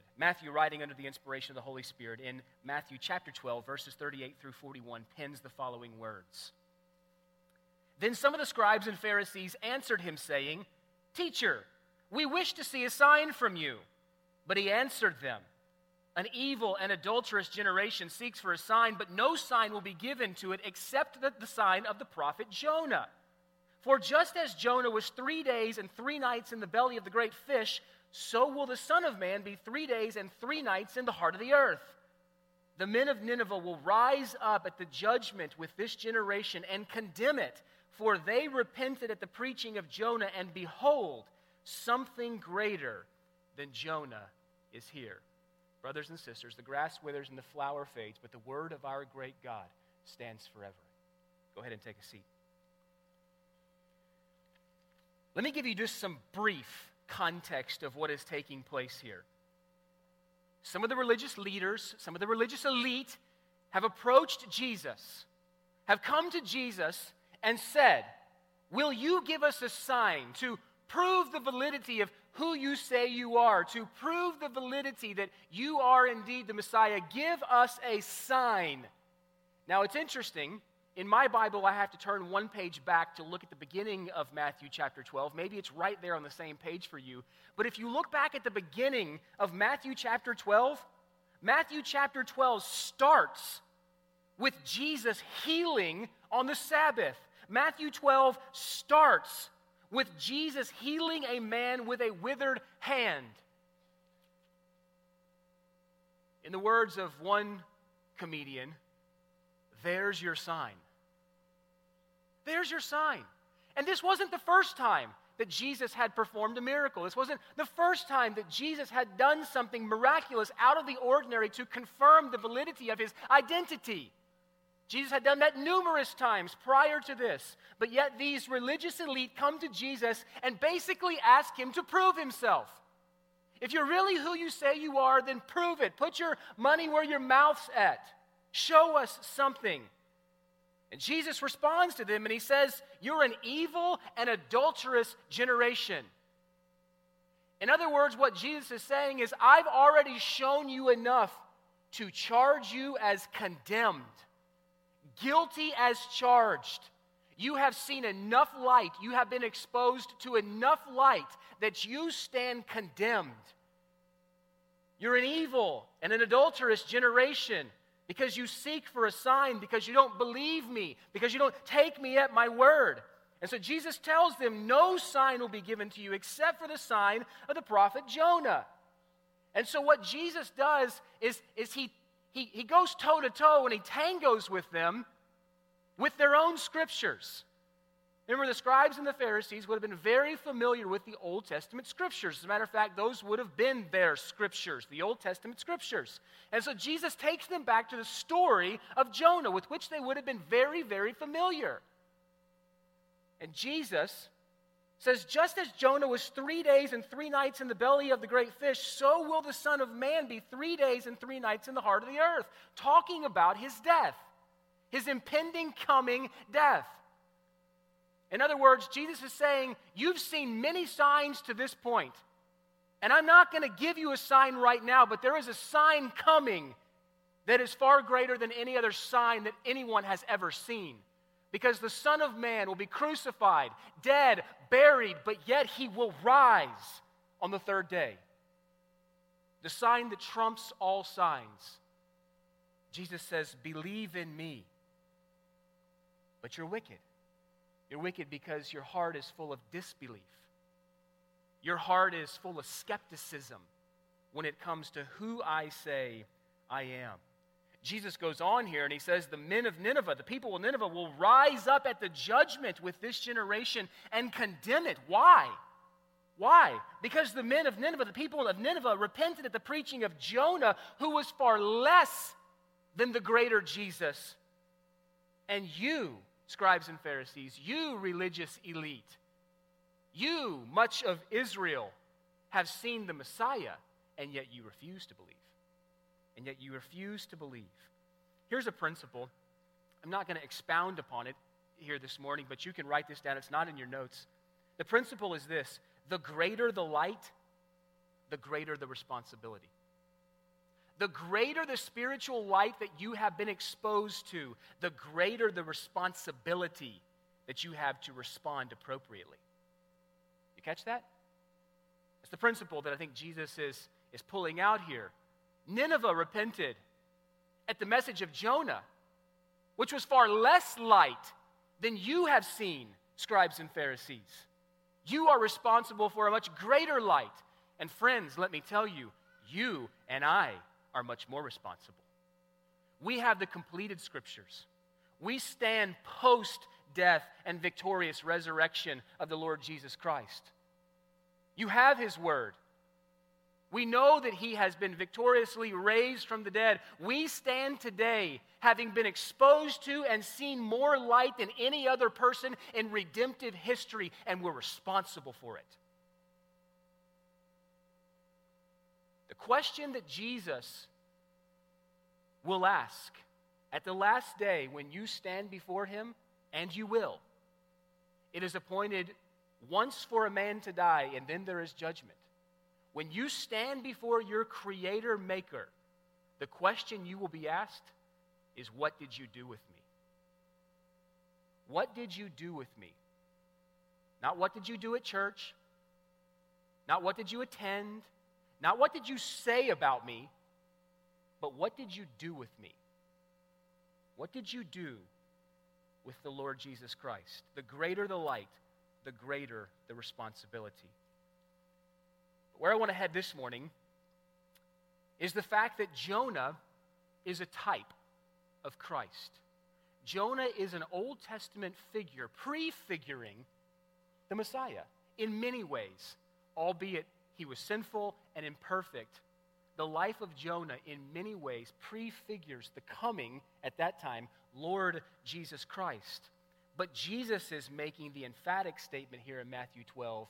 would. Matthew, writing under the inspiration of the Holy Spirit in Matthew chapter 12, verses 38 through 41, pens the following words Then some of the scribes and Pharisees answered him, saying, Teacher, we wish to see a sign from you. But he answered them, An evil and adulterous generation seeks for a sign, but no sign will be given to it except the, the sign of the prophet Jonah. For just as Jonah was three days and three nights in the belly of the great fish, so will the Son of Man be three days and three nights in the heart of the earth. The men of Nineveh will rise up at the judgment with this generation and condemn it, for they repented at the preaching of Jonah, and behold, something greater than Jonah is here. Brothers and sisters, the grass withers and the flower fades, but the word of our great God stands forever. Go ahead and take a seat. Let me give you just some brief context of what is taking place here. Some of the religious leaders, some of the religious elite have approached Jesus, have come to Jesus and said, Will you give us a sign to prove the validity of who you say you are, to prove the validity that you are indeed the Messiah? Give us a sign. Now, it's interesting in my Bible, I have to turn one page back to look at the beginning of Matthew chapter 12. Maybe it's right there on the same page for you. But if you look back at the beginning of Matthew chapter 12, Matthew chapter 12 starts with Jesus healing on the Sabbath. Matthew 12 starts with Jesus healing a man with a withered hand. In the words of one comedian, there's your sign. There's your sign. And this wasn't the first time that Jesus had performed a miracle. This wasn't the first time that Jesus had done something miraculous out of the ordinary to confirm the validity of his identity. Jesus had done that numerous times prior to this. But yet, these religious elite come to Jesus and basically ask him to prove himself. If you're really who you say you are, then prove it. Put your money where your mouth's at. Show us something. And Jesus responds to them and he says, You're an evil and adulterous generation. In other words, what Jesus is saying is, I've already shown you enough to charge you as condemned, guilty as charged. You have seen enough light, you have been exposed to enough light that you stand condemned. You're an evil and an adulterous generation because you seek for a sign, because you don't believe me, because you don't take me at my word. And so Jesus tells them, No sign will be given to you except for the sign of the prophet Jonah. And so what Jesus does is, is he, he, he goes toe to toe and he tangos with them with their own scriptures. Remember, the scribes and the Pharisees would have been very familiar with the Old Testament scriptures. As a matter of fact, those would have been their scriptures, the Old Testament scriptures. And so Jesus takes them back to the story of Jonah, with which they would have been very, very familiar. And Jesus says, Just as Jonah was three days and three nights in the belly of the great fish, so will the Son of Man be three days and three nights in the heart of the earth, talking about his death, his impending coming death. In other words, Jesus is saying, You've seen many signs to this point, and I'm not going to give you a sign right now, but there is a sign coming that is far greater than any other sign that anyone has ever seen. Because the Son of Man will be crucified, dead, buried, but yet he will rise on the third day. The sign that trumps all signs. Jesus says, Believe in me, but you're wicked. You're wicked because your heart is full of disbelief. Your heart is full of skepticism when it comes to who I say I am. Jesus goes on here and he says, The men of Nineveh, the people of Nineveh, will rise up at the judgment with this generation and condemn it. Why? Why? Because the men of Nineveh, the people of Nineveh, repented at the preaching of Jonah, who was far less than the greater Jesus. And you scribes and Pharisees, you religious elite, you, much of Israel, have seen the Messiah, and yet you refuse to believe. And yet you refuse to believe. Here's a principle. I'm not going to expound upon it here this morning, but you can write this down. It's not in your notes. The principle is this the greater the light, the greater the responsibility. The greater the spiritual light that you have been exposed to, the greater the responsibility that you have to respond appropriately. You catch that? It's the principle that I think Jesus is, is pulling out here. Nineveh repented at the message of Jonah, which was far less light than you have seen, scribes and Pharisees. You are responsible for a much greater light. And friends, let me tell you, you and I are much more responsible. We have the completed scriptures. We stand post death and victorious resurrection of the Lord Jesus Christ. You have his word. We know that he has been victoriously raised from the dead. We stand today having been exposed to and seen more light than any other person in redemptive history, and we're responsible for it. Question that Jesus will ask at the last day when you stand before him, and you will, it is appointed once for a man to die, and then there is judgment. When you stand before your creator maker, the question you will be asked is, What did you do with me? What did you do with me? Not what did you do at church, not what did you attend, not what did you say about me, but what did you do with me? What did you do with the Lord Jesus Christ? The greater the light, the greater the responsibility. But where I want to head this morning is the fact that Jonah is a type of Christ. Jonah is an Old Testament figure, prefiguring the Messiah in many ways, albeit he was sinful and imperfect. The life of Jonah, in many ways, prefigures the coming, at that time, Lord Jesus Christ. But Jesus is making the emphatic statement here in Matthew 12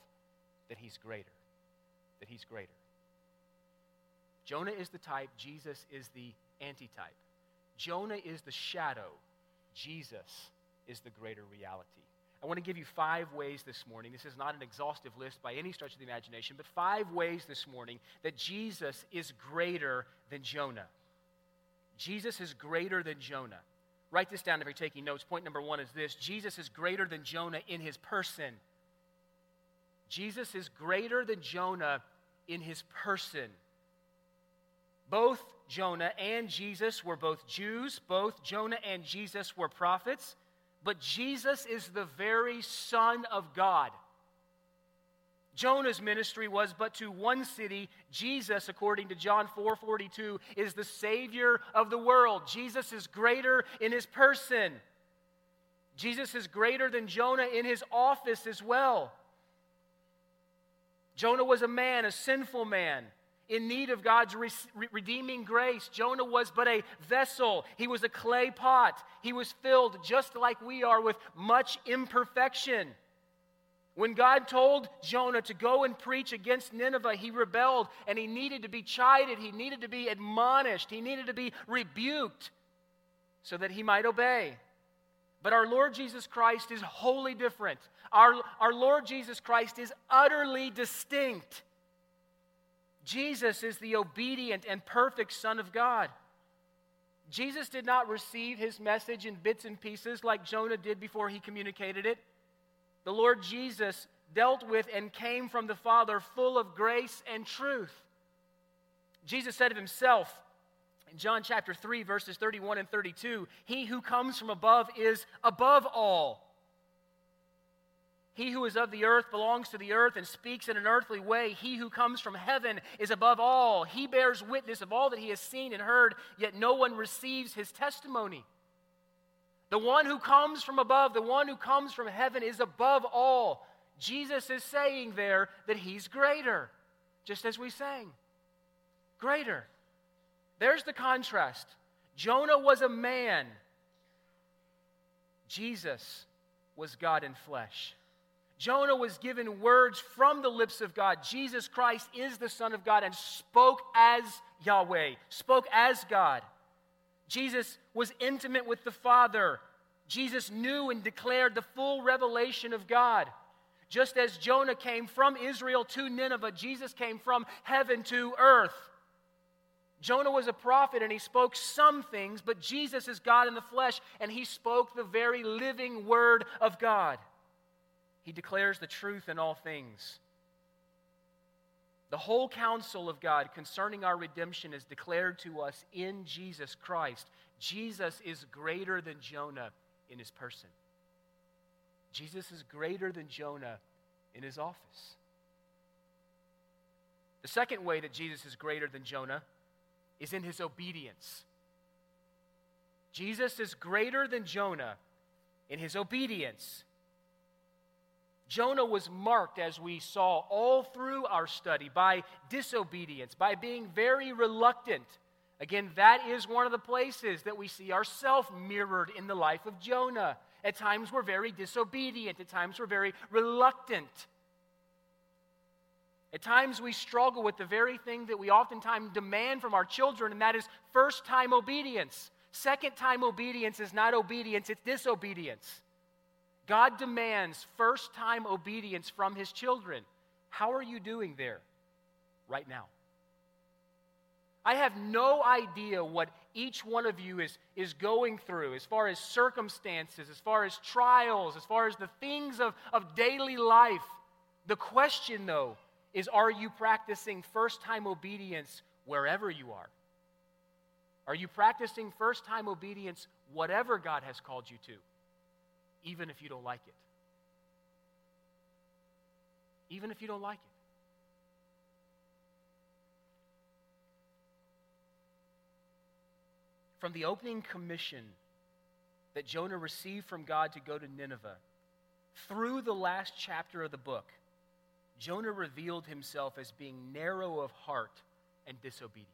that he's greater. That he's greater. Jonah is the type, Jesus is the antitype. Jonah is the shadow, Jesus is the greater reality. I want to give you five ways this morning. This is not an exhaustive list by any stretch of the imagination, but five ways this morning that Jesus is greater than Jonah. Jesus is greater than Jonah. Write this down if you're taking notes. Point number one is this Jesus is greater than Jonah in his person. Jesus is greater than Jonah in his person. Both Jonah and Jesus were both Jews, both Jonah and Jesus were prophets, but Jesus is the very Son of God. Jonah's ministry was but to one city. Jesus, according to John 4 42, is the Savior of the world. Jesus is greater in his person. Jesus is greater than Jonah in his office as well. Jonah was a man, a sinful man, in need of God's re- redeeming grace. Jonah was but a vessel, he was a clay pot. He was filled just like we are with much imperfection. When God told Jonah to go and preach against Nineveh, he rebelled and he needed to be chided, he needed to be admonished, he needed to be rebuked so that he might obey. But our Lord Jesus Christ is wholly different. Our, our Lord Jesus Christ is utterly distinct. Jesus is the obedient and perfect Son of God. Jesus did not receive his message in bits and pieces like Jonah did before he communicated it. The Lord Jesus dealt with and came from the Father full of grace and truth. Jesus said of himself in John chapter 3, verses 31 and 32 He who comes from above is above all. He who is of the earth belongs to the earth and speaks in an earthly way. He who comes from heaven is above all. He bears witness of all that he has seen and heard, yet no one receives his testimony. The one who comes from above, the one who comes from heaven is above all. Jesus is saying there that he's greater, just as we sang. Greater. There's the contrast. Jonah was a man, Jesus was God in flesh. Jonah was given words from the lips of God. Jesus Christ is the Son of God and spoke as Yahweh, spoke as God. Jesus was intimate with the Father. Jesus knew and declared the full revelation of God. Just as Jonah came from Israel to Nineveh, Jesus came from heaven to earth. Jonah was a prophet and he spoke some things, but Jesus is God in the flesh and he spoke the very living word of God. He declares the truth in all things. The whole counsel of God concerning our redemption is declared to us in Jesus Christ. Jesus is greater than Jonah in his person. Jesus is greater than Jonah in his office. The second way that Jesus is greater than Jonah is in his obedience. Jesus is greater than Jonah in his obedience. Jonah was marked, as we saw all through our study, by disobedience, by being very reluctant. Again, that is one of the places that we see ourselves mirrored in the life of Jonah. At times, we're very disobedient, at times, we're very reluctant. At times, we struggle with the very thing that we oftentimes demand from our children, and that is first time obedience. Second time obedience is not obedience, it's disobedience. God demands first time obedience from his children. How are you doing there right now? I have no idea what each one of you is, is going through as far as circumstances, as far as trials, as far as the things of, of daily life. The question, though, is are you practicing first time obedience wherever you are? Are you practicing first time obedience whatever God has called you to, even if you don't like it? Even if you don't like it. From the opening commission that Jonah received from God to go to Nineveh through the last chapter of the book, Jonah revealed himself as being narrow of heart and disobedient.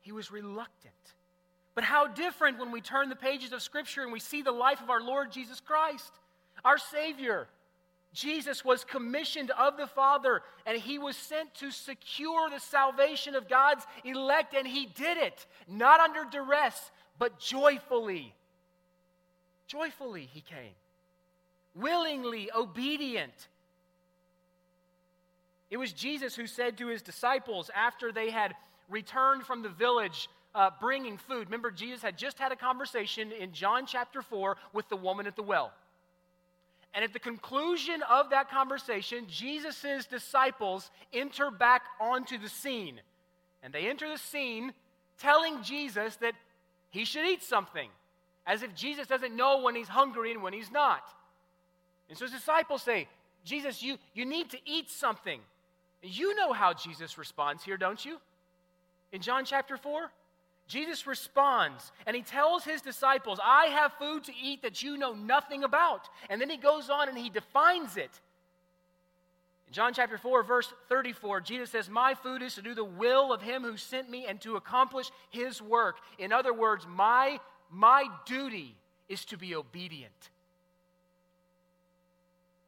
He was reluctant. But how different when we turn the pages of Scripture and we see the life of our Lord Jesus Christ, our Savior. Jesus was commissioned of the Father, and he was sent to secure the salvation of God's elect, and he did it, not under duress, but joyfully. Joyfully, he came. Willingly obedient it was Jesus who said to his disciples after they had returned from the village uh, bringing food. Remember, Jesus had just had a conversation in John chapter 4 with the woman at the well. And at the conclusion of that conversation, Jesus' disciples enter back onto the scene. And they enter the scene telling Jesus that he should eat something, as if Jesus doesn't know when he's hungry and when he's not. And so his disciples say, Jesus, you, you need to eat something. You know how Jesus responds here, don't you? In John chapter 4, Jesus responds and he tells his disciples, I have food to eat that you know nothing about. And then he goes on and he defines it. In John chapter 4, verse 34, Jesus says, My food is to do the will of him who sent me and to accomplish his work. In other words, my, my duty is to be obedient.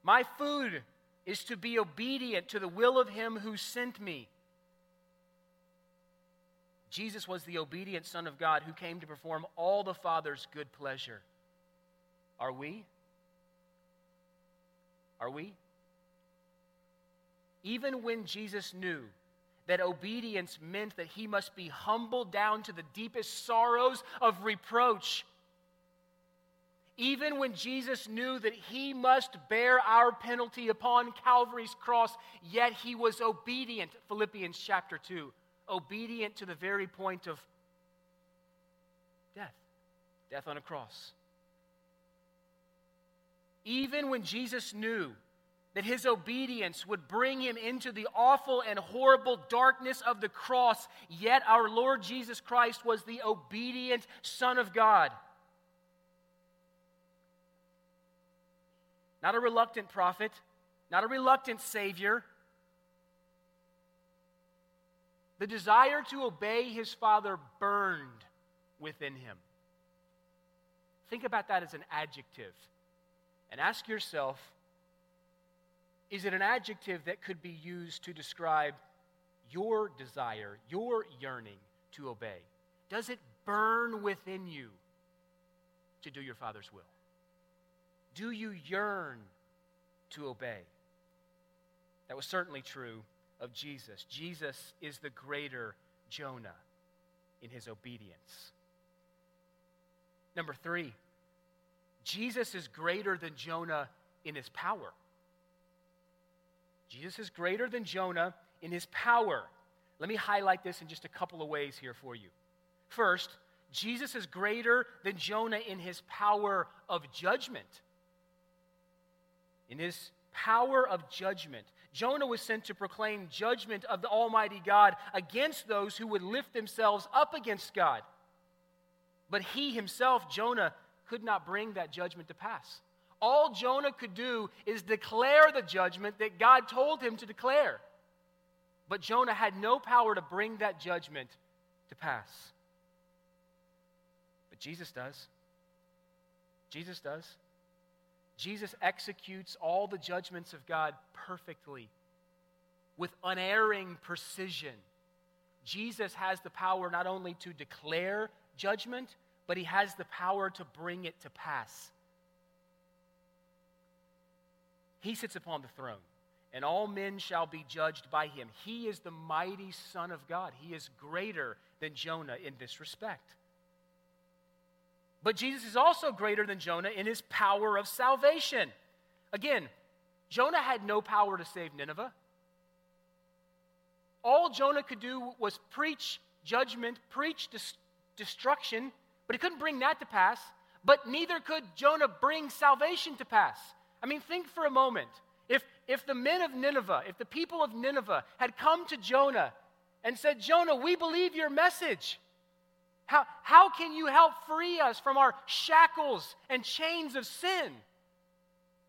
My food is to be obedient to the will of him who sent me. Jesus was the obedient Son of God who came to perform all the Father's good pleasure. Are we? Are we? Even when Jesus knew that obedience meant that he must be humbled down to the deepest sorrows of reproach even when Jesus knew that he must bear our penalty upon Calvary's cross, yet he was obedient, Philippians chapter 2, obedient to the very point of death, death on a cross. Even when Jesus knew that his obedience would bring him into the awful and horrible darkness of the cross, yet our Lord Jesus Christ was the obedient Son of God. not a reluctant prophet, not a reluctant Savior. The desire to obey his Father burned within him. Think about that as an adjective and ask yourself is it an adjective that could be used to describe your desire, your yearning to obey? Does it burn within you to do your Father's will? Do you yearn to obey? That was certainly true of Jesus. Jesus is the greater Jonah. in his obedience. Number three, Jesus is greater than Jonah in his power. Jesus is greater than Jonah in his power. Let me highlight this in just a couple of ways here for you. First, Jesus is greater than Jonah in his power of judgment. In his power of judgment. Jonah was sent to proclaim judgment of the Almighty God against those who would lift themselves up against God. But he himself, Jonah, could not bring that judgment to pass. All Jonah could do is declare the judgment that God told him to declare. But Jonah had no power to bring that judgment to pass. But Jesus does. Jesus does. Jesus executes all the judgments of God perfectly, with unerring precision. Jesus has the power not only to declare judgment, but he has the power to bring it to pass. He sits upon the throne, and all men shall be judged by him. He is the mighty Son of God. He is greater than Jonah in this respect. But Jesus is also greater than Jonah in his power of salvation. Again, Jonah had no power to save Nineveh. All Jonah could do was preach judgment, preach destruction, but he couldn't bring that to pass. But neither could Jonah bring salvation to pass. I mean, think for a moment. If, if the men of Nineveh, if the people of Nineveh had come to Jonah and said, Jonah, we believe your message. How, how can you help free us from our shackles and chains of sin?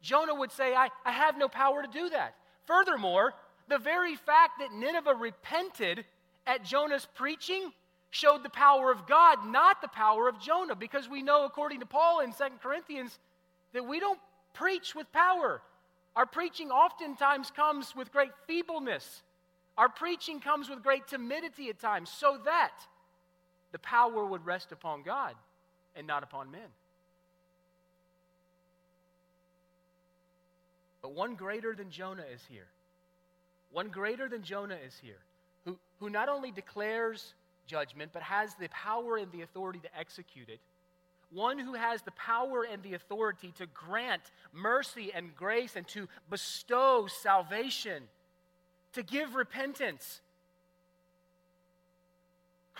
Jonah would say, I, I have no power to do that. Furthermore, the very fact that Nineveh repented at Jonah's preaching showed the power of God, not the power of Jonah, because we know, according to Paul in 2 Corinthians, that we don't preach with power. Our preaching oftentimes comes with great feebleness. Our preaching comes with great timidity at times, so that the power would rest upon God and not upon men. But one greater than Jonah is here. One greater than Jonah is here, who, who not only declares judgment, but has the power and the authority to execute it. One who has the power and the authority to grant mercy and grace and to bestow salvation, to give repentance,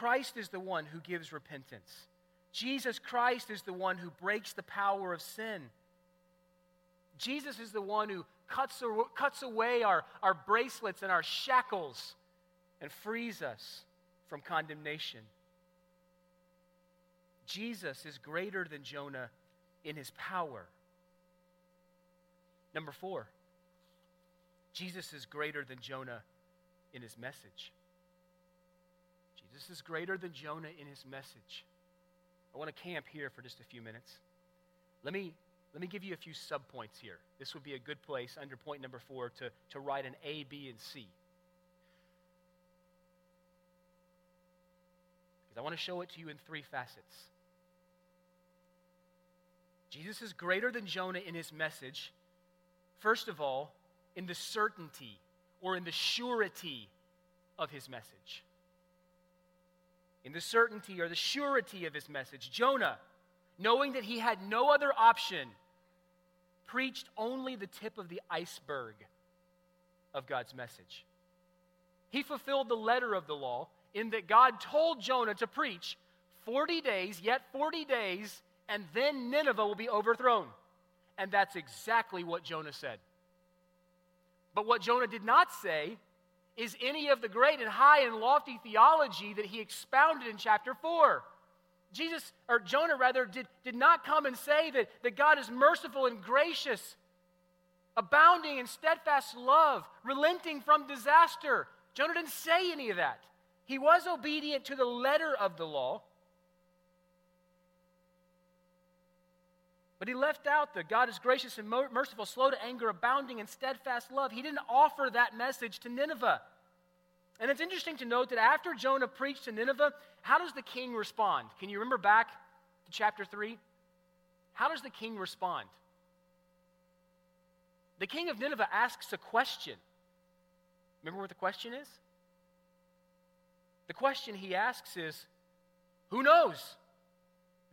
Christ is the one who gives repentance. Jesus Christ is the one who breaks the power of sin. Jesus is the one who cuts, cuts away our, our bracelets and our shackles and frees us from condemnation. Jesus is greater than Jonah in his power. Number four, Jesus is greater than Jonah in his message. Jesus is greater than Jonah in his message. I want to camp here for just a few minutes. Let me, let me give you a few subpoints here. This would be a good place under point number four to, to write an A, B, and C. Because I want to show it to you in three facets. Jesus is greater than Jonah in his message. First of all, in the certainty or in the surety of his message in the certainty or the surety of his message. Jonah, knowing that he had no other option, preached only the tip of the iceberg of God's message. He fulfilled the letter of the law in that God told Jonah to preach 40 days, yet 40 days, and then Nineveh will be overthrown. And that's exactly what Jonah said. But what Jonah did not say is any of the great and high and lofty theology that he expounded in chapter 4. Jesus, or Jonah rather, did, did not come and say that, that God is merciful and gracious, abounding in steadfast love, relenting from disaster. Jonah didn't say any of that. He was obedient to the letter of the law, But he left out the God is gracious and merciful, slow to anger, abounding in steadfast love. He didn't offer that message to Nineveh. And it's interesting to note that after Jonah preached to Nineveh, how does the king respond? Can you remember back to chapter 3? How does the king respond? The king of Nineveh asks a question. Remember what the question is? The question he asks is Who knows?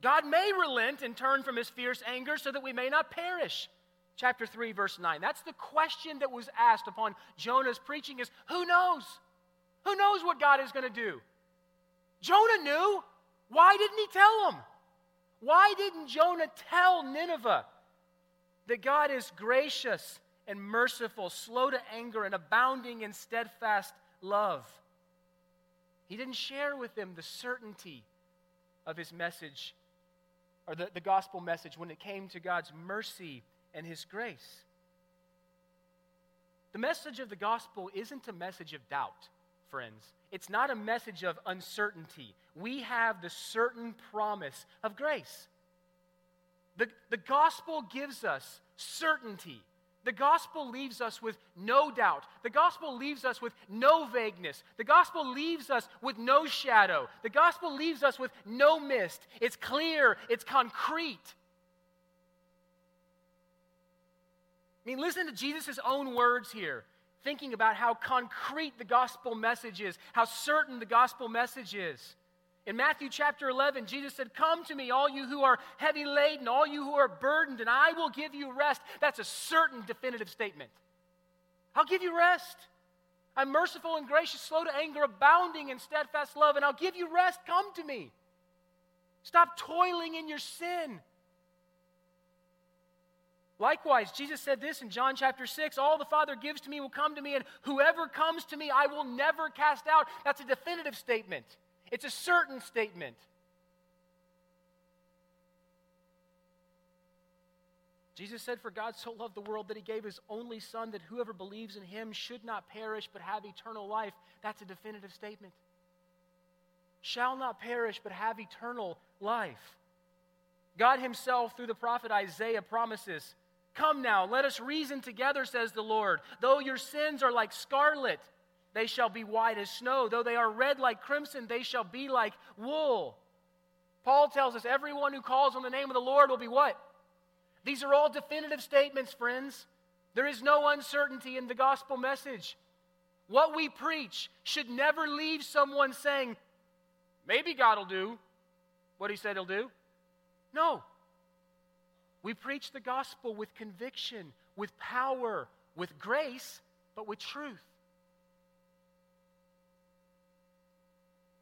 God may relent and turn from his fierce anger so that we may not perish. Chapter 3, verse 9. That's the question that was asked upon Jonah's preaching is who knows? Who knows what God is going to do? Jonah knew. Why didn't he tell them? Why didn't Jonah tell Nineveh that God is gracious and merciful, slow to anger, and abounding in steadfast love? He didn't share with them the certainty of his message or the, the gospel message when it came to God's mercy and his grace. The message of the gospel isn't a message of doubt, friends. It's not a message of uncertainty. We have the certain promise of grace. The, the gospel gives us certainty. The gospel leaves us with no doubt. The gospel leaves us with no vagueness. The gospel leaves us with no shadow. The gospel leaves us with no mist. It's clear, it's concrete. I mean, listen to Jesus' own words here thinking about how concrete the gospel message is, how certain the gospel message is. In Matthew chapter 11, Jesus said, Come to me, all you who are heavy laden, all you who are burdened, and I will give you rest. That's a certain definitive statement. I'll give you rest. I'm merciful and gracious, slow to anger, abounding in steadfast love, and I'll give you rest. Come to me. Stop toiling in your sin. Likewise, Jesus said this in John chapter 6 All the Father gives to me will come to me, and whoever comes to me I will never cast out. That's a definitive statement, it's a certain statement. Jesus said, For God so loved the world that he gave his only Son, that whoever believes in him should not perish but have eternal life. That's a definitive statement. Shall not perish but have eternal life. God himself, through the prophet Isaiah, promises Come now, let us reason together, says the Lord. Though your sins are like scarlet, they shall be white as snow. Though they are red like crimson, they shall be like wool. Paul tells us everyone who calls on the name of the Lord will be what? These are all definitive statements, friends. There is no uncertainty in the gospel message. What we preach should never leave someone saying, maybe God will do what he said he'll do. No. We preach the gospel with conviction, with power, with grace, but with truth.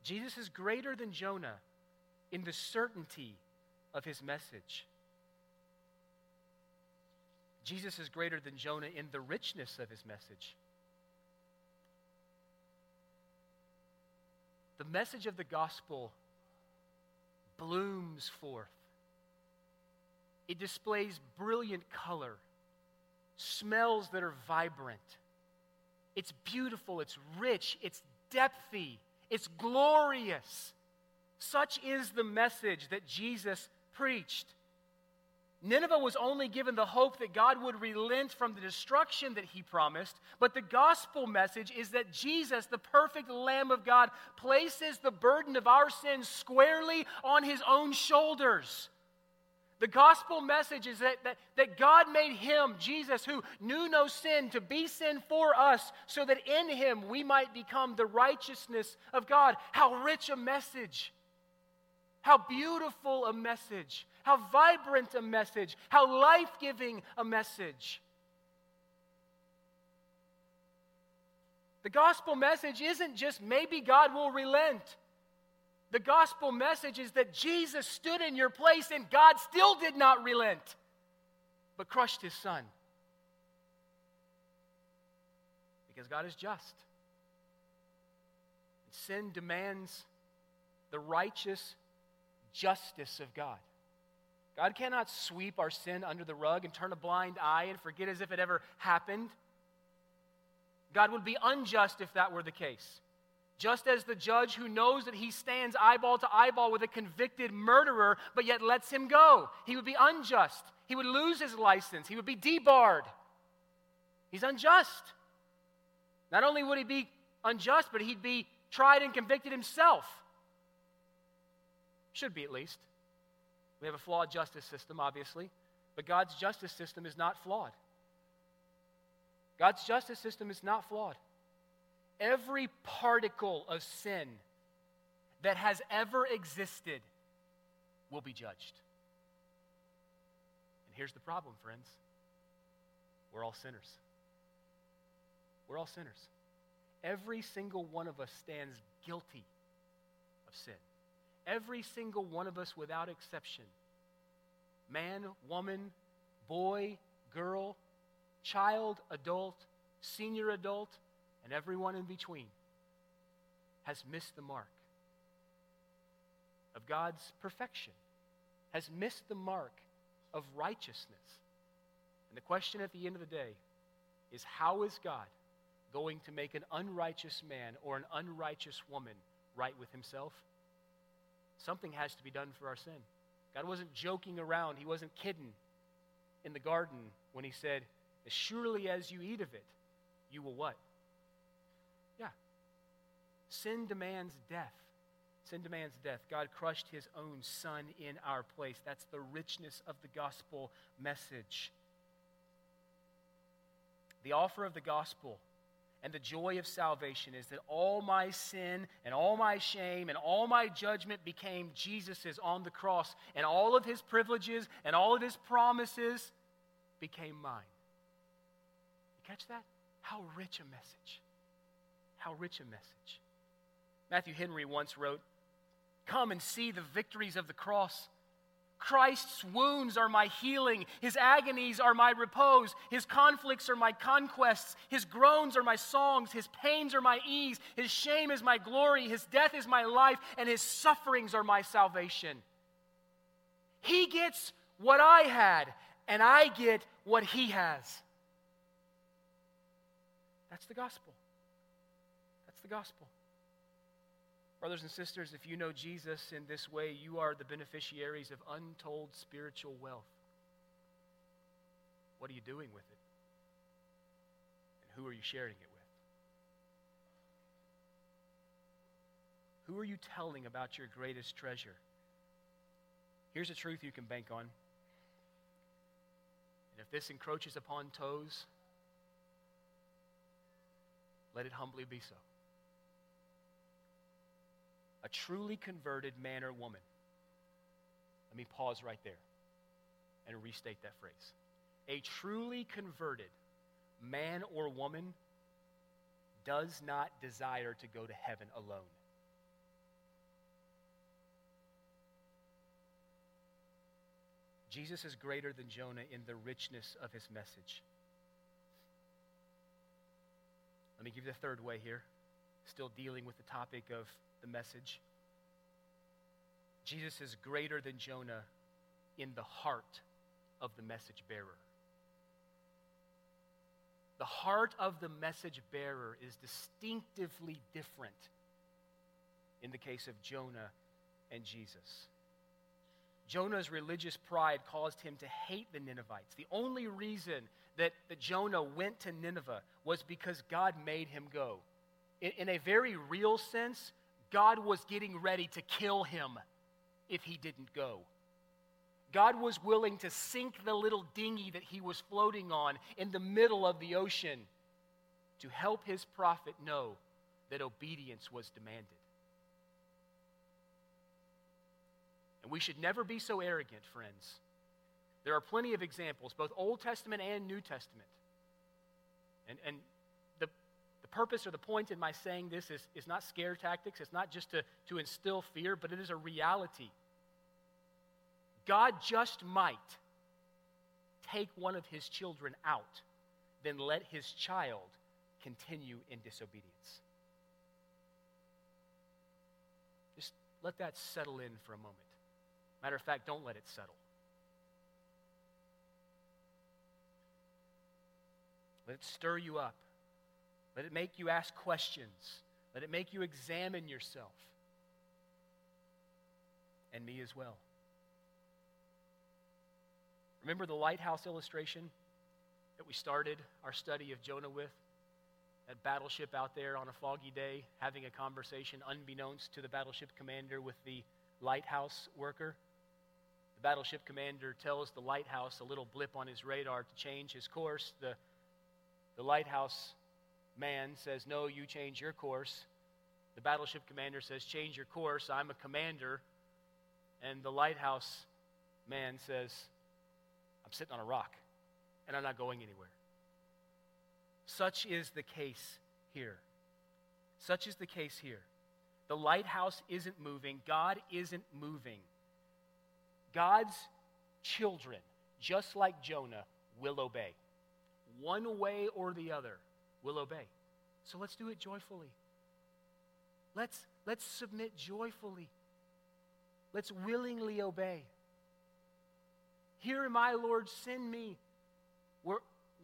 Jesus is greater than Jonah in the certainty of his message. Jesus is greater than Jonah in the richness of his message. The message of the gospel blooms forth it displays brilliant color, smells that are vibrant. It's beautiful, it's rich, it's depthy, it's glorious. Such is the message that Jesus preached. Nineveh was only given the hope that God would relent from the destruction that he promised, but the gospel message is that Jesus, the perfect Lamb of God, places the burden of our sins squarely on his own shoulders. The gospel message is that, that, that God made him, Jesus, who knew no sin, to be sin for us, so that in him we might become the righteousness of God. How rich a message! How beautiful a message! How vibrant a message! How life giving a message! The gospel message isn't just maybe God will relent. The gospel message is that Jesus stood in your place and God still did not relent, but crushed his son. Because God is just. Sin demands the righteous justice of God. God cannot sweep our sin under the rug and turn a blind eye and forget as if it ever happened. God would be unjust if that were the case. Just as the judge who knows that he stands eyeball to eyeball with a convicted murderer, but yet lets him go, he would be unjust. He would lose his license. He would be debarred. He's unjust. Not only would he be unjust, but he'd be tried and convicted himself. Should be, at least. We have a flawed justice system, obviously, but God's justice system is not flawed. God's justice system is not flawed every particle of sin, that has ever existed will be judged. And here's the problem, friends we're all sinners. We're all sinners. Every single one of us stands guilty of sin. Every single one of us, without exception man, woman, boy, girl, child, adult, senior adult, and everyone in between has missed the mark of God's perfection, has missed the mark of righteousness. And the question at the end of the day is how is God going to make an unrighteous man or an unrighteous woman right with himself? Something has to be done for our sin. God wasn't joking around, He wasn't kidding in the garden when He said, As surely as you eat of it, you will what? Sin demands death. Sin demands death. God crushed his own son in our place. That's the richness of the gospel message. The offer of the gospel and the joy of salvation is that all my sin and all my shame and all my judgment became Jesus's on the cross, and all of his privileges and all of his promises became mine. You catch that? How rich a message. How rich a message. Matthew Henry once wrote Come and see the victories of the cross. Christ's wounds are my healing. His agonies are my repose. His conflicts are my conquests. His groans are my songs. His pains are my ease. His shame is my glory. His death is my life. And his sufferings are my salvation. He gets what I had, and I get what he has. That's the gospel. That's the gospel. Brothers and sisters, if you know Jesus in this way, you are the beneficiaries of untold spiritual wealth. What are you doing with it? And who are you sharing it with? Who are you telling about your greatest treasure? Here's a truth you can bank on. And if this encroaches upon toes, let it humbly be so a truly converted man or woman. Let me pause right there and restate that phrase. A truly converted man or woman does not desire to go to heaven alone. Jesus is greater than Jonah in the richness of his message. Let me give you the third way here, still dealing with the topic of the message. Jesus is greater than Jonah in the heart of the message bearer. The heart of the message bearer is distinctively different in the case of Jonah and Jesus. Jonah's religious pride caused him to hate the Ninevites. The only reason that, that Jonah went to Nineveh was because God made him go. In, in a very real sense, God was getting ready to kill him if he didn't go. God was willing to sink the little dinghy that he was floating on in the middle of the ocean to help his prophet know that obedience was demanded. And we should never be so arrogant, friends. There are plenty of examples, both Old Testament and New Testament. And, and purpose or the point in my saying this is, is not scare tactics, it's not just to, to instill fear, but it is a reality. God just might take one of his children out, then let his child continue in disobedience. Just let that settle in for a moment. Matter of fact, don't let it settle. Let it stir you up. Let it make you ask questions. Let it make you examine yourself. And me as well. Remember the lighthouse illustration that we started our study of Jonah with? That battleship out there on a foggy day having a conversation unbeknownst to the battleship commander with the lighthouse worker. The battleship commander tells the lighthouse a little blip on his radar to change his course. The, the lighthouse man says, No, you change your course. The battleship commander says, Change your course. I'm a commander. And the lighthouse man says, I'm sitting on a rock and I'm not going anywhere. Such is the case here. Such is the case here. The lighthouse isn't moving, God isn't moving. God's children, just like Jonah, will obey. One way or the other will obey. So let's do it joyfully. Let's, let's submit joyfully. Let's willingly obey. Here am I, Lord, send me. Where,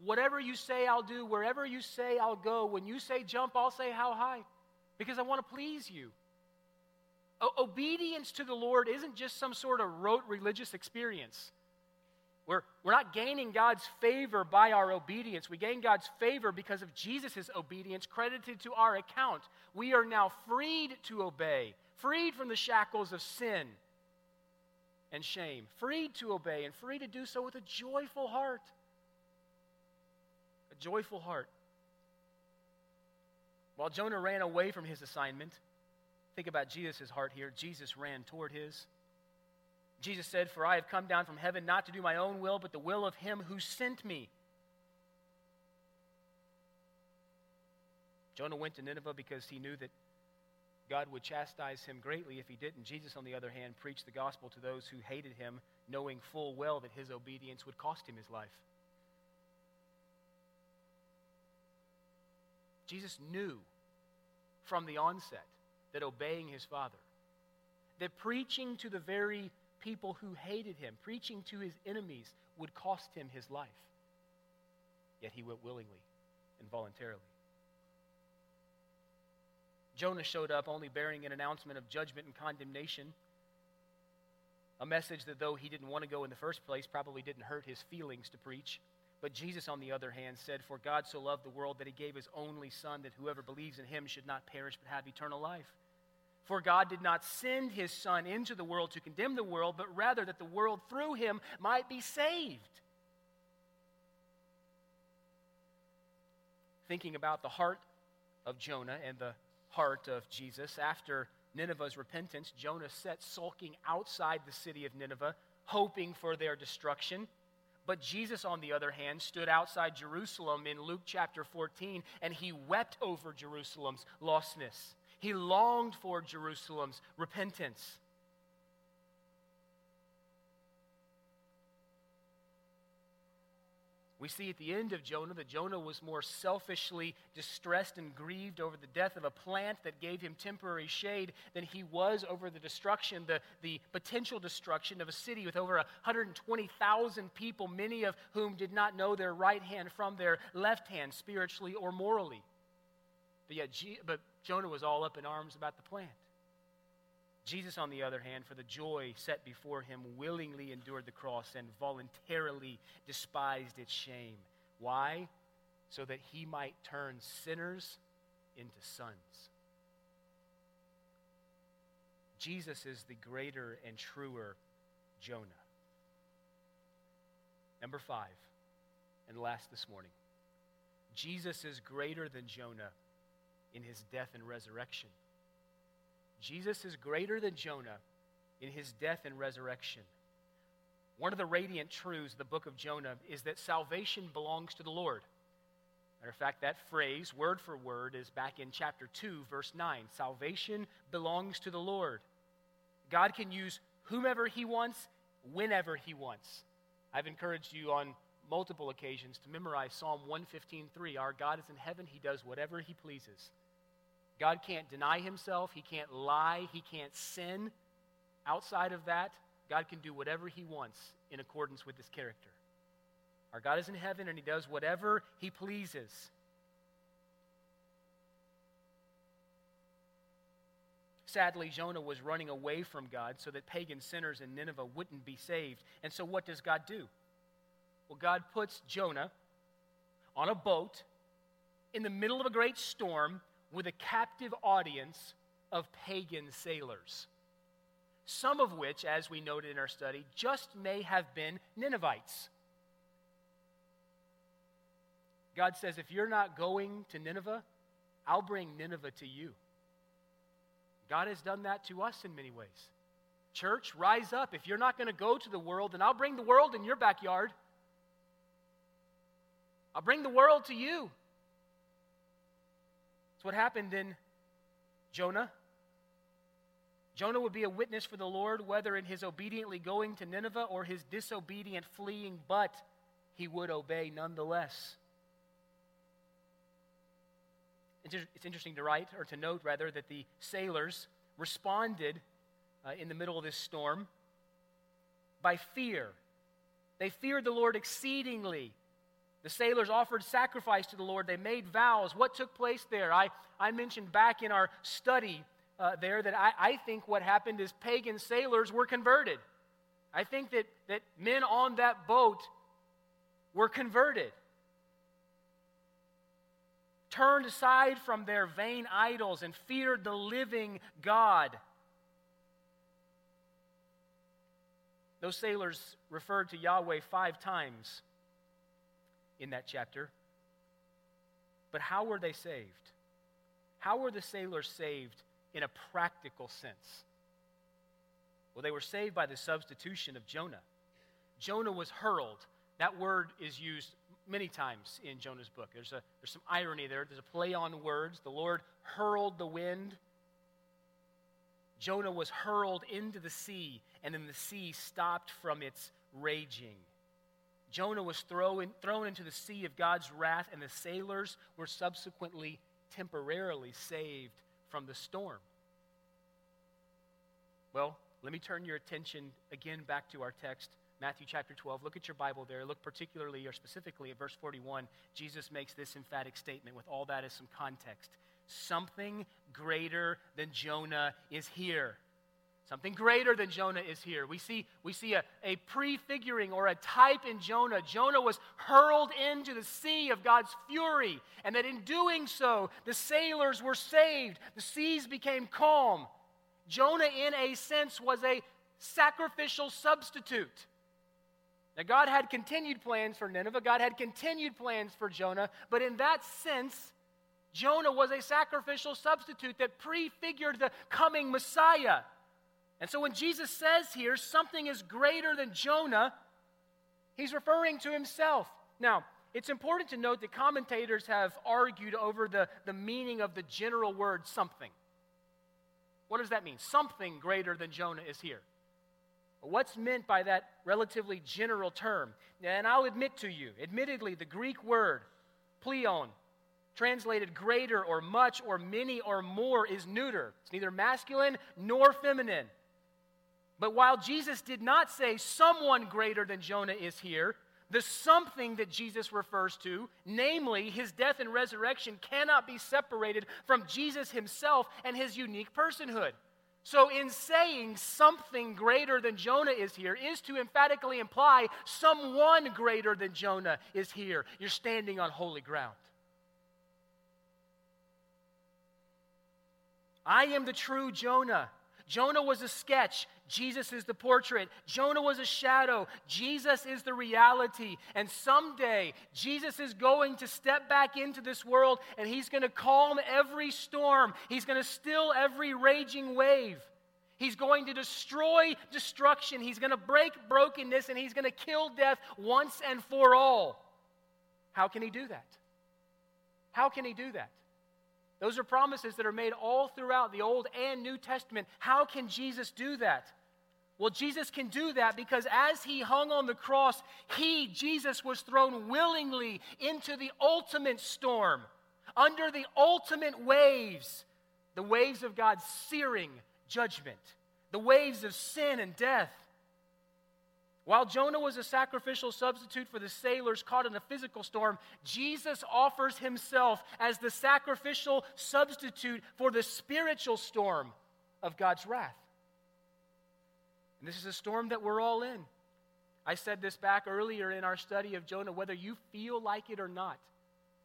whatever you say, I'll do. Wherever you say, I'll go. When you say jump, I'll say how high because I want to please you. O- obedience to the Lord isn't just some sort of rote religious experience. We're, we're not gaining God's favor by our obedience. We gain God's favor because of Jesus' obedience credited to our account. We are now freed to obey, freed from the shackles of sin and shame, freed to obey, and free to do so with a joyful heart. A joyful heart. While Jonah ran away from his assignment, think about Jesus' heart here. Jesus ran toward his. Jesus said, For I have come down from heaven not to do my own will, but the will of him who sent me. Jonah went to Nineveh because he knew that God would chastise him greatly if he didn't. Jesus, on the other hand, preached the gospel to those who hated him, knowing full well that his obedience would cost him his life. Jesus knew from the onset that obeying his Father, that preaching to the very people who hated him, preaching to his enemies, would cost him his life. Yet he went willingly and voluntarily. Jonah showed up only bearing an announcement of judgment and condemnation. A message that, though he didn't want to go in the first place, probably didn't hurt his feelings to preach. But Jesus, on the other hand, said, For God so loved the world that he gave his only Son, that whoever believes in him should not perish but have eternal life. For God did not send his Son into the world to condemn the world, but rather that the world through him might be saved. Thinking about the heart of Jonah and the heart of Jesus. After Nineveh's repentance, Jonah set sulking outside the city of Nineveh, hoping for their destruction. But Jesus, on the other hand, stood outside Jerusalem in Luke chapter 14, and he wept over Jerusalem's lostness. He longed for Jerusalem's repentance. We see at the end of Jonah that Jonah was more selfishly distressed and grieved over the death of a plant that gave him temporary shade than he was over the destruction, the, the potential destruction of a city with over 120,000 people, many of whom did not know their right hand from their left hand, spiritually or morally. But yet, but Jonah was all up in arms about the plant. Jesus, on the other hand, for the joy set before him, willingly endured the cross and voluntarily despised its shame. Why? So that he might turn sinners into sons. Jesus is the greater and truer Jonah. Number five, and last this morning Jesus is greater than Jonah in his death and resurrection. Jesus is greater than Jonah in his death and resurrection. One of the radiant truths of the book of Jonah is that salvation belongs to the Lord. Matter of fact, that phrase, word for word, is back in chapter 2, verse 9. Salvation belongs to the Lord. God can use whomever He wants, whenever He wants. I've encouraged you on multiple occasions to memorize Psalm 115.3. Our God is in heaven, He does whatever He pleases. God can't deny himself, he can't lie, he can't sin. Outside of that, God can do whatever he wants in accordance with his character. Our God is in heaven and he does whatever he pleases. Sadly, Jonah was running away from God so that pagan sinners in Nineveh wouldn't be saved. And so, what does God do? Well, God puts Jonah on a boat in the middle of a great storm with a captive audience of pagan sailors, some of which, as we noted in our study, just may have been Ninevites. God says, if you're not going to Nineveh, I'll bring Nineveh to you. God has done that to us in many ways. Church, rise up. If you're not going to go to the world, then I'll bring the world in your backyard. I'll bring the world to you. That's what happened in Jonah. Jonah would be a witness for the Lord, whether in his obediently going to Nineveh or his disobedient fleeing, but he would obey nonetheless. It's interesting to write, or to note rather, that the sailors responded uh, in the middle of this storm by fear. They feared the Lord exceedingly. The sailors offered sacrifice to the Lord. They made vows. What took place there? I, I mentioned back in our study uh, there that I, I think what happened is pagan sailors were converted. I think that, that men on that boat were converted, turned aside from their vain idols, and feared the living God. Those sailors referred to Yahweh five times in that chapter. But how were they saved? How were the sailors saved in a practical sense? Well, they were saved by the substitution of Jonah. Jonah was hurled. That word is used many times in Jonah's book. There's, a, there's some irony there, there's a play on words. The Lord hurled the wind. Jonah was hurled into the sea, and then the sea stopped from its raging. Jonah was thrown, thrown into the sea of God's wrath, and the sailors were subsequently temporarily saved from the storm. Well, let me turn your attention again back to our text, Matthew chapter 12. Look at your Bible there. Look particularly or specifically at verse 41. Jesus makes this emphatic statement with all that as some context. Something greater than Jonah is here. Something greater than Jonah is here. We see, we see a, a prefiguring or a type in Jonah. Jonah was hurled into the sea of God's fury, and that in doing so, the sailors were saved. The seas became calm. Jonah, in a sense, was a sacrificial substitute. Now, God had continued plans for Nineveh, God had continued plans for Jonah, but in that sense, Jonah was a sacrificial substitute that prefigured the coming Messiah. And so when Jesus says here something is greater than Jonah, he's referring to himself. Now, it's important to note that commentators have argued over the, the meaning of the general word something. What does that mean? Something greater than Jonah is here. What's meant by that relatively general term? And I'll admit to you, admittedly, the Greek word, pleon, translated greater or much or many or more, is neuter. It's neither masculine nor feminine. But while Jesus did not say someone greater than Jonah is here, the something that Jesus refers to, namely his death and resurrection, cannot be separated from Jesus himself and his unique personhood. So, in saying something greater than Jonah is here, is to emphatically imply someone greater than Jonah is here. You're standing on holy ground. I am the true Jonah. Jonah was a sketch. Jesus is the portrait. Jonah was a shadow. Jesus is the reality. And someday, Jesus is going to step back into this world and he's going to calm every storm. He's going to still every raging wave. He's going to destroy destruction. He's going to break brokenness and he's going to kill death once and for all. How can he do that? How can he do that? Those are promises that are made all throughout the Old and New Testament. How can Jesus do that? Well, Jesus can do that because as he hung on the cross, he, Jesus, was thrown willingly into the ultimate storm, under the ultimate waves, the waves of God's searing judgment, the waves of sin and death. While Jonah was a sacrificial substitute for the sailors caught in a physical storm, Jesus offers himself as the sacrificial substitute for the spiritual storm of God's wrath. And this is a storm that we're all in. I said this back earlier in our study of Jonah whether you feel like it or not,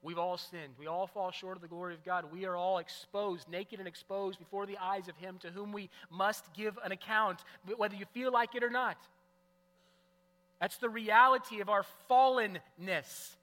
we've all sinned. We all fall short of the glory of God. We are all exposed, naked and exposed before the eyes of Him to whom we must give an account, whether you feel like it or not. That's the reality of our fallenness.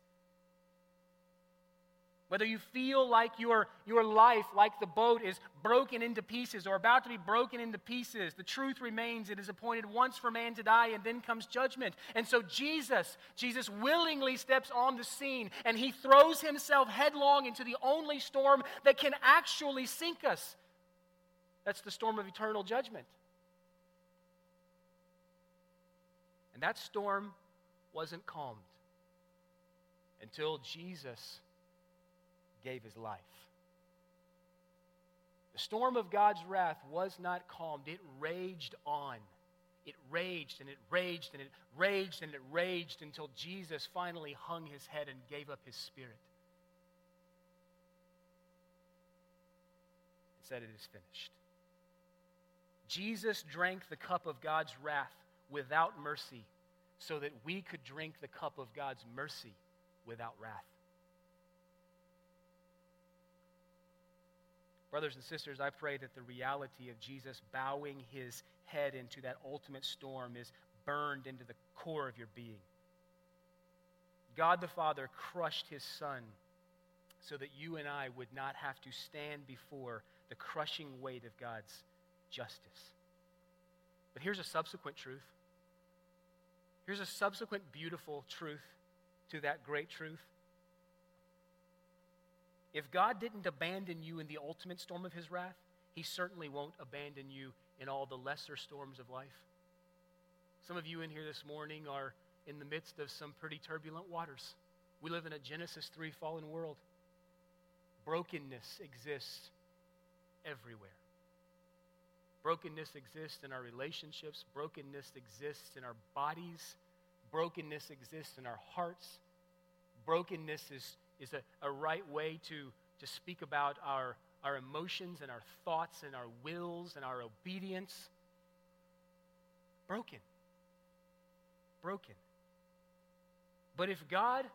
Whether you feel like your, your life, like the boat, is broken into pieces or about to be broken into pieces, the truth remains it is appointed once for man to die and then comes judgment. And so Jesus, Jesus willingly steps on the scene and he throws himself headlong into the only storm that can actually sink us. That's the storm of eternal judgment. And that storm wasn't calmed until Jesus gave his life. The storm of God's wrath was not calmed, it raged on. It raged and it raged and it raged and it raged until Jesus finally hung his head and gave up his spirit. And said, It is finished. Jesus drank the cup of God's wrath without mercy so that we could drink the cup of God's mercy without wrath. Brothers and sisters, I pray that the reality of Jesus bowing his head into that ultimate storm is burned into the core of your being. God the Father crushed his Son so that you and I would not have to stand before the crushing weight of God's justice. But here's a subsequent truth. Here's a subsequent beautiful truth to that great truth. If God didn't abandon you in the ultimate storm of his wrath, he certainly won't abandon you in all the lesser storms of life. Some of you in here this morning are in the midst of some pretty turbulent waters. We live in a Genesis 3 fallen world. Brokenness exists everywhere. Brokenness exists in our relationships, brokenness exists in our bodies, brokenness exists in our hearts. Brokenness is is a, a right way to, to speak about our, our emotions and our thoughts and our wills and our obedience. Broken. Broken. But if God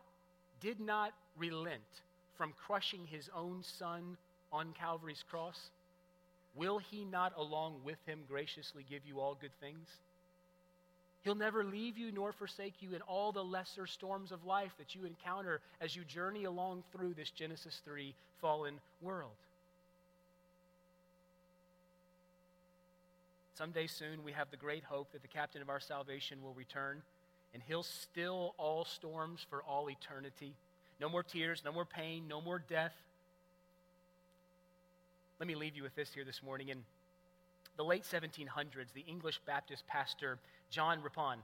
did not relent from crushing his own son on Calvary's cross, will he not, along with him, graciously give you all good things? He'll never leave you nor forsake you in all the lesser storms of life that you encounter as you journey along through this Genesis 3 fallen world. Someday soon, we have the great hope that the captain of our salvation will return and he'll still all storms for all eternity. No more tears, no more pain, no more death. Let me leave you with this here this morning. In the late 1700s, the English Baptist pastor John Rippon,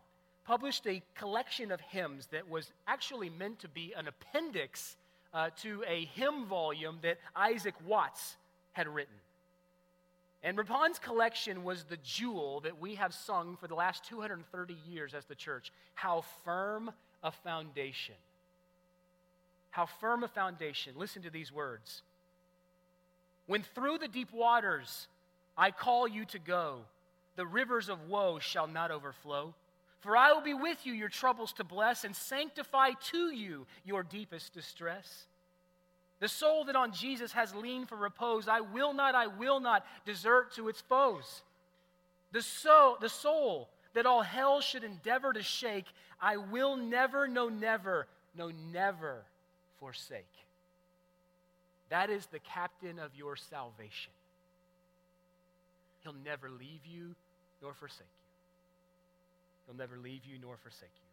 published a collection of hymns that was actually meant to be an appendix uh, to a hymn volume that Isaac Watts had written. And Rippon's collection was the jewel that we have sung for the last 230 years as the church. How firm a foundation. How firm a foundation. Listen to these words. When through the deep waters I call you to go, the rivers of woe shall not overflow. For I will be with you, your troubles to bless, and sanctify to you your deepest distress. The soul that on Jesus has leaned for repose, I will not, I will not desert to its foes. The soul, the soul that all hell should endeavor to shake, I will never, no, never, no, never forsake. That is the captain of your salvation. He'll never leave you nor forsake you. He'll never leave you nor forsake you.